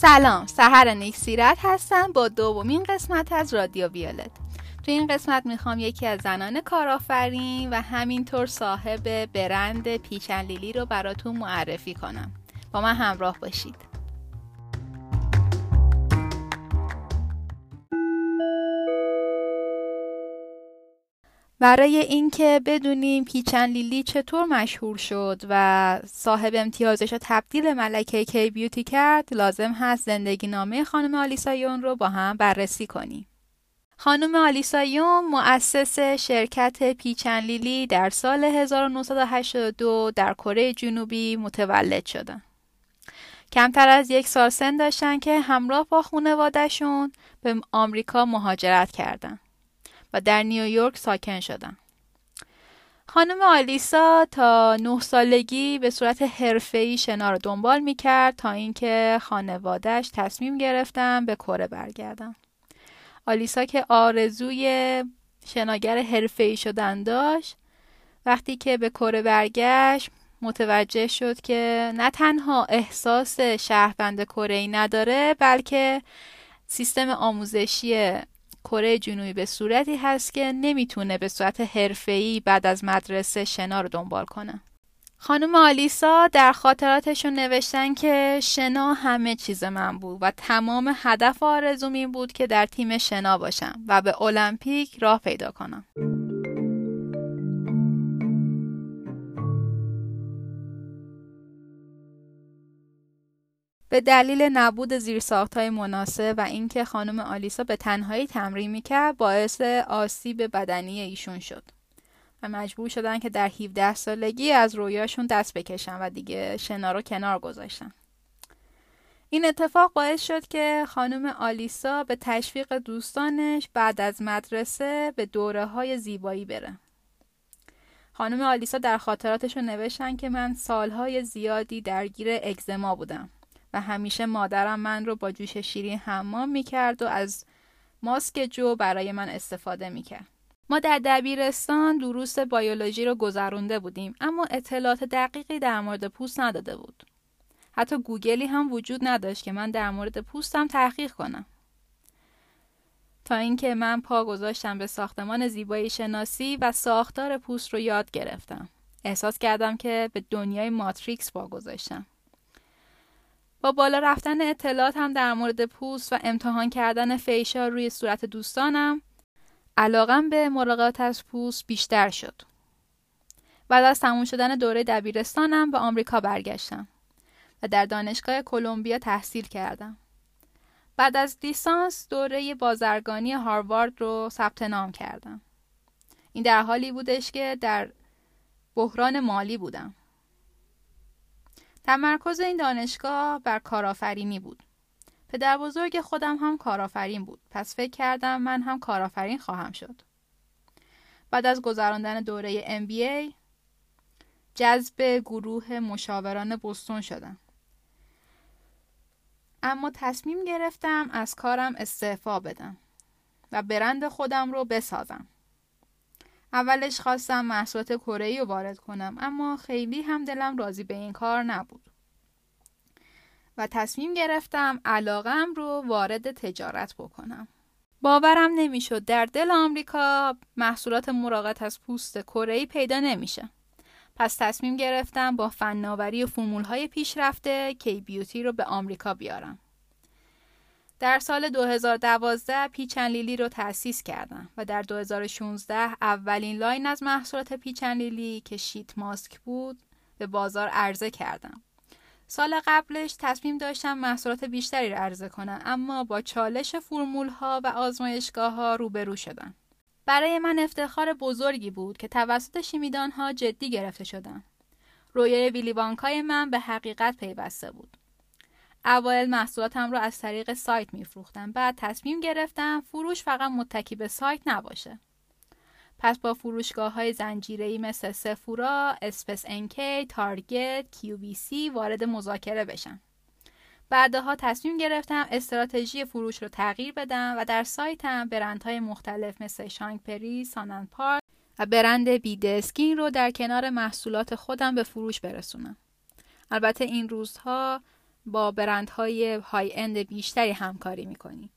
سلام سهر نیکسیرت هستم با دومین قسمت از رادیو ویولت. تو این قسمت می‌خوام یکی از زنان کارآفرین و همینطور صاحب برند پیچن لیلی رو براتون معرفی کنم. با من همراه باشید. برای اینکه بدونیم پیچن لیلی چطور مشهور شد و صاحب امتیازش رو تبدیل ملکه کی بیوتی کرد لازم هست زندگی نامه خانم آلیسایون رو با هم بررسی کنیم. خانم آلیسایون مؤسس شرکت پیچن لیلی در سال 1982 در کره جنوبی متولد شدن. کمتر از یک سال سن داشتن که همراه با خانوادهشون به آمریکا مهاجرت کردند. و در نیویورک ساکن شدم. خانم آلیسا تا نه سالگی به صورت حرفه‌ای شنا رو دنبال می‌کرد تا اینکه خانوادهش تصمیم گرفتن به کره برگردن. آلیسا که آرزوی شناگر حرفه‌ای شدن داشت وقتی که به کره برگشت متوجه شد که نه تنها احساس شهروند کره نداره بلکه سیستم آموزشی کره جنوبی به صورتی هست که نمی‌تونه به صورت حرفه‌ای بعد از مدرسه شنا رو دنبال کنه. خانم آلیسا در خاطراتشون نوشتن که شنا همه چیز من بود و تمام هدف آرزوم این بود که در تیم شنا باشم و به المپیک راه پیدا کنم. به دلیل نبود زیرساختهای مناسب و اینکه خانم آلیسا به تنهایی تمرین می‌کرد باعث آسیب بدنی ایشون شد و مجبور شدن که در 17 سالگی از رویاشون دست بکشن و دیگه شنا رو کنار گذاشتن این اتفاق باعث شد که خانم آلیسا به تشویق دوستانش بعد از مدرسه به دوره های زیبایی بره. خانم آلیسا در خاطراتشون نوشتن که من سالهای زیادی درگیر اگزما بودم. و همیشه مادرم من رو با جوش شیرین حمام می‌کرد و از ماسک جو برای من استفاده می‌کرد. ما در دبیرستان دروس بیولوژی رو گذرونده بودیم اما اطلاعات دقیقی در مورد پوست نداده بود. حتی گوگلی هم وجود نداشت که من در مورد پوستم تحقیق کنم. تا اینکه من پا گذاشتم به ساختمان زیبایی شناسی و ساختار پوست رو یاد گرفتم. احساس کردم که به دنیای ماتریکس پا گذاشتم. با بالا رفتن اطلاعات هم در مورد پوست و امتحان کردن فیشا روی صورت دوستانم علاقم به مراقبت از پوست بیشتر شد. بعد از تموم شدن دوره دبیرستانم به آمریکا برگشتم و در دانشگاه کلمبیا تحصیل کردم. بعد از لیسانس دوره بازرگانی هاروارد رو ثبت نام کردم. این در حالی بودش که در بحران مالی بودم. تمرکز این دانشگاه بر کارآفرینی بود. پدر بزرگ خودم هم کارآفرین بود. پس فکر کردم من هم کارآفرین خواهم شد. بعد از گذراندن دوره MBA جذب گروه مشاوران بستون شدم. اما تصمیم گرفتم از کارم استعفا بدم و برند خودم رو بسازم. اولش خواستم محصولات کره رو وارد کنم اما خیلی هم دلم راضی به این کار نبود. و تصمیم گرفتم علاقم رو وارد تجارت بکنم. باورم نمی‌شد در دل آمریکا محصولات مراقبت از پوست کره پیدا نمیشه. پس تصمیم گرفتم با فناوری و فرمول های پیشرفته کی بیوتی رو به آمریکا بیارم. در سال 2012 Peach and Lily رو تأسیس کردم و در 2016 اولین line از محصولات Peach and Lily که sheet mask بود به بازار عرضه کردم. سال قبلش تصمیم داشتم محصولات بیشتری رو عرضه کنم اما با چالش فرمول ها و آزمایشگاه ها روبرو شدم. برای من افتخار بزرگی بود که توسط شیمیدان ها جدی گرفته شدم. رویای Willy Wonka ی من به حقیقت پیوسته بود. اوایل محصولاتم رو از طریق سایت میفروختم بعد تصمیم گرفتم فروش فقط متکی به سایت نباشه پس با فروشگاه های زنجیره مثل سفورا، اسپس انکی، تارگت، سی وارد مذاکره بشم. بعدها تصمیم گرفتم استراتژی فروش رو تغییر بدم و در سایتم برندهای مختلف مثل شانگ پری، سانن پارک و برند بیدسکین رو در کنار محصولات خودم به فروش برسونم. البته این روزها با برندهای high-end بیشتری همکاری می‌کنی.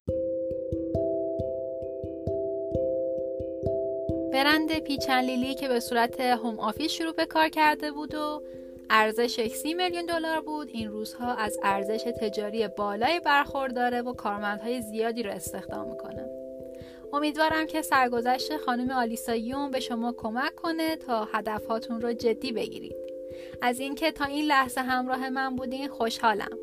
برند Peach and Lily که به صورت home office شروع به کار کرده بود و ارزش 30 میلیون دلار بود این روزها از ارزش تجاری بالای برخورداره و کارمندهای زیادی رو استخدام می‌کنه. امیدوارم که سرگذشت خانم آلیسا یون به شما کمک کنه تا هدفهاتون رو جدی بگیرید. از اینکه تا این لحظه همراه من بودین خوشحالم.